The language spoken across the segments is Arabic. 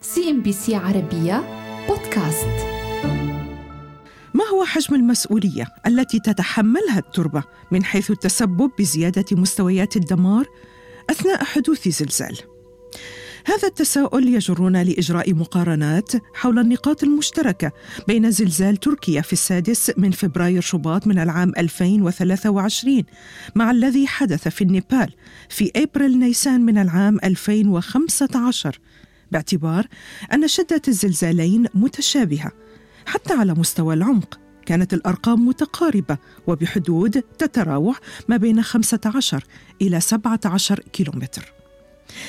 CNBC عربية بودكاست ما هو حجم المسؤولية التي تتحملها التربة من حيث التسبب بزيادة مستويات الدمار أثناء حدوث زلزال؟ هذا التساؤل يجرنا لإجراء مقارنات حول النقاط المشتركة بين زلزال تركيا في السادس من فبراير شباط من العام 2023 مع الذي حدث في النيبال في أبريل نيسان من العام 2015 باعتبار أن شدة الزلزالين متشابهة حتى على مستوى العمق. كانت الأرقام متقاربة وبحدود تتراوح ما بين 15 إلى 17 كيلومتر.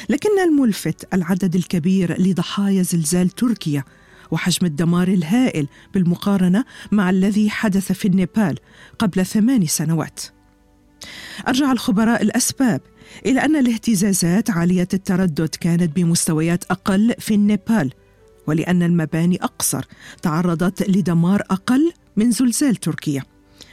لكن الملفت العدد الكبير لضحايا زلزال تركيا وحجم الدمار الهائل بالمقارنة مع الذي حدث في النيبال قبل ثمان سنوات. أرجع الخبراء الأسباب إلى أن الاهتزازات عالية التردد كانت بمستويات أقل في النيبال ولأن المباني أقصر تعرضت لدمار أقل من زلزال تركيا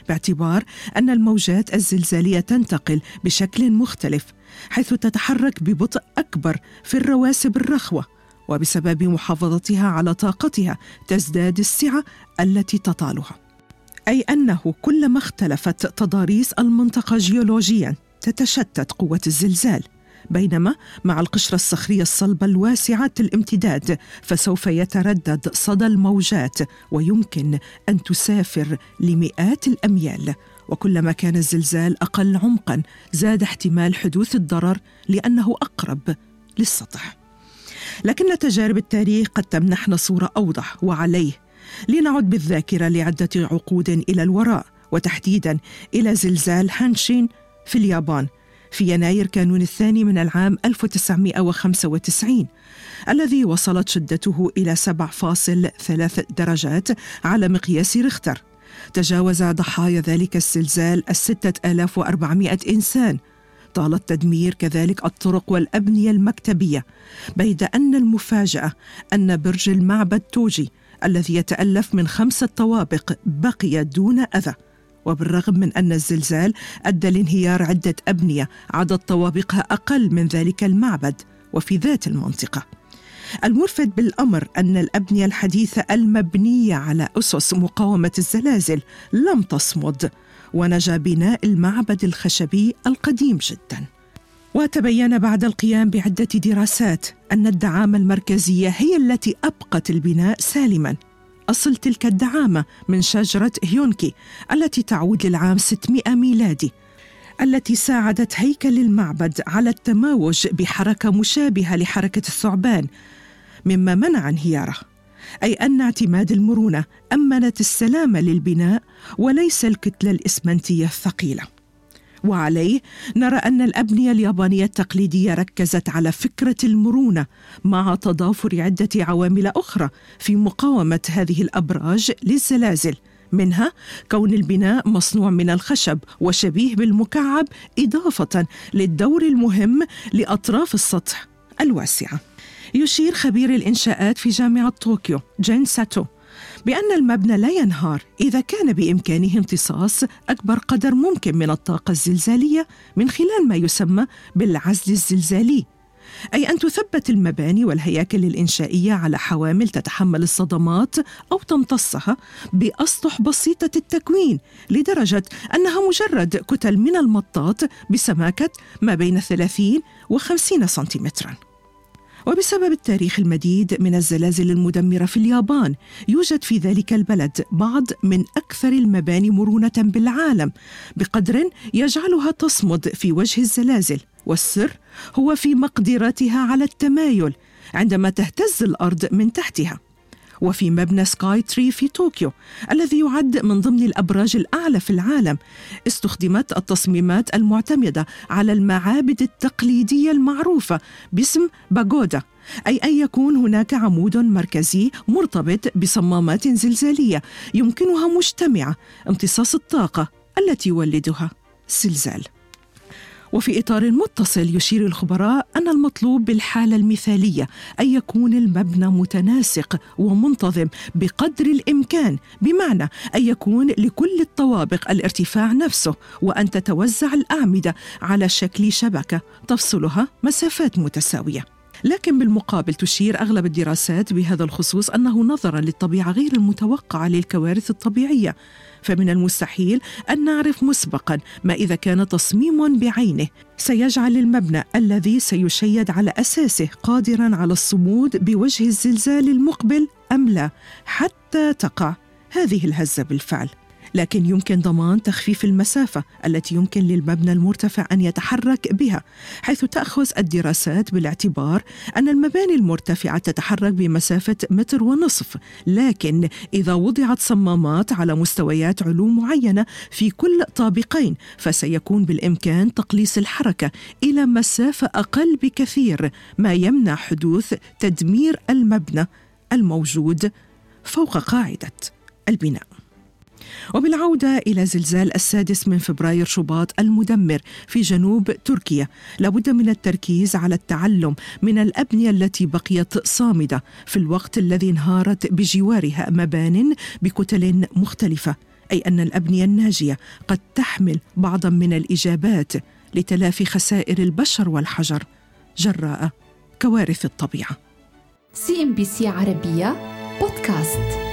باعتبار أن الموجات الزلزالية تنتقل بشكل مختلف حيث تتحرك ببطء أكبر في الرواسب الرخوة وبسبب محافظتها على طاقتها تزداد السعة التي تطالها. أي أنه كلما اختلفت تضاريس المنطقة جيولوجيا تتشتت قوة الزلزال بينما مع القشرة الصخرية الصلبة الواسعة الامتداد فسوف يتردد صدى الموجات ويمكن أن تسافر لمئات الأميال. وكلما كان الزلزال أقل عمقا زاد احتمال حدوث الضرر لأنه أقرب للسطح. لكن تجارب التاريخ قد تمنحنا صورة أوضح وعليه. لنعد بالذاكرة لعدة عقود إلى الوراء وتحديدا إلى زلزال هانشين في اليابان في يناير كانون الثاني من العام 1995 الذي وصلت شدته إلى 7.3 درجات على مقياس ريختر. تجاوز ضحايا ذلك الزلزال آلاف وأربعمائة إنسان. طال التدمير كذلك الطرق والأبنية المكتبية بيد أن المفاجأة أن برج المعبد توجي الذي يتألف من خمسة طوابق بقي دون أذى. وبالرغم من أن الزلزال أدى لانهيار عدة أبنية عدد طوابقها أقل من ذلك المعبد وفي ذات المنطقة. الملفت بالأمر أن الأبنية الحديثة المبنية على أسس مقاومة الزلازل لم تصمد ونجا بناء المعبد الخشبي القديم جدا. وتبين بعد القيام بعدة دراسات أن الدعامة المركزية هي التي أبقت البناء سالما. أصل تلك الدعامة من شجرة هيونكي التي تعود للعام 600 ميلادي التي ساعدت هيكل المعبد على التماوج بحركة مشابهة لحركة الثعبان مما منع انهياره. أي أن اعتماد المرونة أمنت السلامة للبناء وليس الكتلة الإسمنتية الثقيلة. وعليه نرى أن الأبنية اليابانية التقليدية ركزت على فكرة المرونة مع تضافر عدة عوامل أخرى في مقاومة هذه الأبراج للزلازل منها كون البناء مصنوع من الخشب وشبيه بالمكعب إضافة للدور المهم لأطراف السطح الواسعة. يشير خبير الإنشاءات في جامعة طوكيو جين ساتو. بأن المبنى لا ينهار. إذا كان بإمكانه امتصاص أكبر قدر ممكن من الطاقة الزلزالية من خلال ما يسمى بالعزل الزلزالي. أي أن تثبت المباني والهياكل الإنشائية على حوامل تتحمل الصدمات أو تمتصها بأسطح بسيطة التكوين لدرجة أنها مجرد كتل من المطاط بسماكة ما بين 30 و 50 سنتيمتراً. وبسبب التاريخ المديد من الزلازل المدمرة في اليابان يوجد في ذلك البلد بعض من أكثر المباني مرونة بالعالم بقدر يجعلها تصمد في وجه الزلازل. والسر هو في مقدرتها على التمايل عندما تهتز الأرض من تحتها. وفي مبنى سكاي تري في طوكيو الذي يعد من ضمن الأبراج الأعلى في العالم. استخدمت التصميمات المعتمدة على المعابد التقليدية المعروفة باسم باغودا أي أن يكون هناك عمود مركزي مرتبط بصمامات زلزالية يمكنها مجتمعه امتصاص الطاقة التي يولدها. الزلزال وفي إطار متصل يشير الخبراء أن المطلوب بالحالة المثالية أن يكون المبنى متناسق ومنتظم بقدر الإمكان بمعنى أن يكون لكل الطوابق الارتفاع نفسه وأن تتوزع الأعمدة على شكل شبكة تفصلها مسافات متساوية. لكن بالمقابل تشير أغلب الدراسات بهذا الخصوص أنه نظرا للطبيعة غير المتوقعة للكوارث الطبيعية. فمن المستحيل أن نعرف مسبقا ما إذا كان تصميم بعينه. سيجعل المبنى الذي سيشيد على أساسه قادرا على الصمود بوجه الزلزال المقبل أم لا حتى تقع. هذه الهزة بالفعل. لكن يمكن ضمان تخفيف المسافة التي يمكن للمبنى المرتفع أن يتحرك بها حيث تأخذ الدراسات بالاعتبار أن المباني المرتفعة تتحرك بمسافة متر ونصف لكن إذا وضعت صمامات على مستويات علو معينة في كل طابقين فسيكون بالإمكان تقليص الحركة إلى مسافة أقل بكثير ما يمنع حدوث تدمير المبنى الموجود فوق قاعدة البناء. وبالعودة إلى زلزال السادس من فبراير شباط المدمر في جنوب تركيا. لابد من التركيز على التعلم من الأبنية التي بقيت صامدة في الوقت الذي انهارت بجوارها مبان بكتل مختلفة أي أن الأبنية الناجية قد تحمل بعضا من الإجابات لتلافي خسائر البشر والحجر. جراء كوارث الطبيعة. CNBC عربية بودكاست.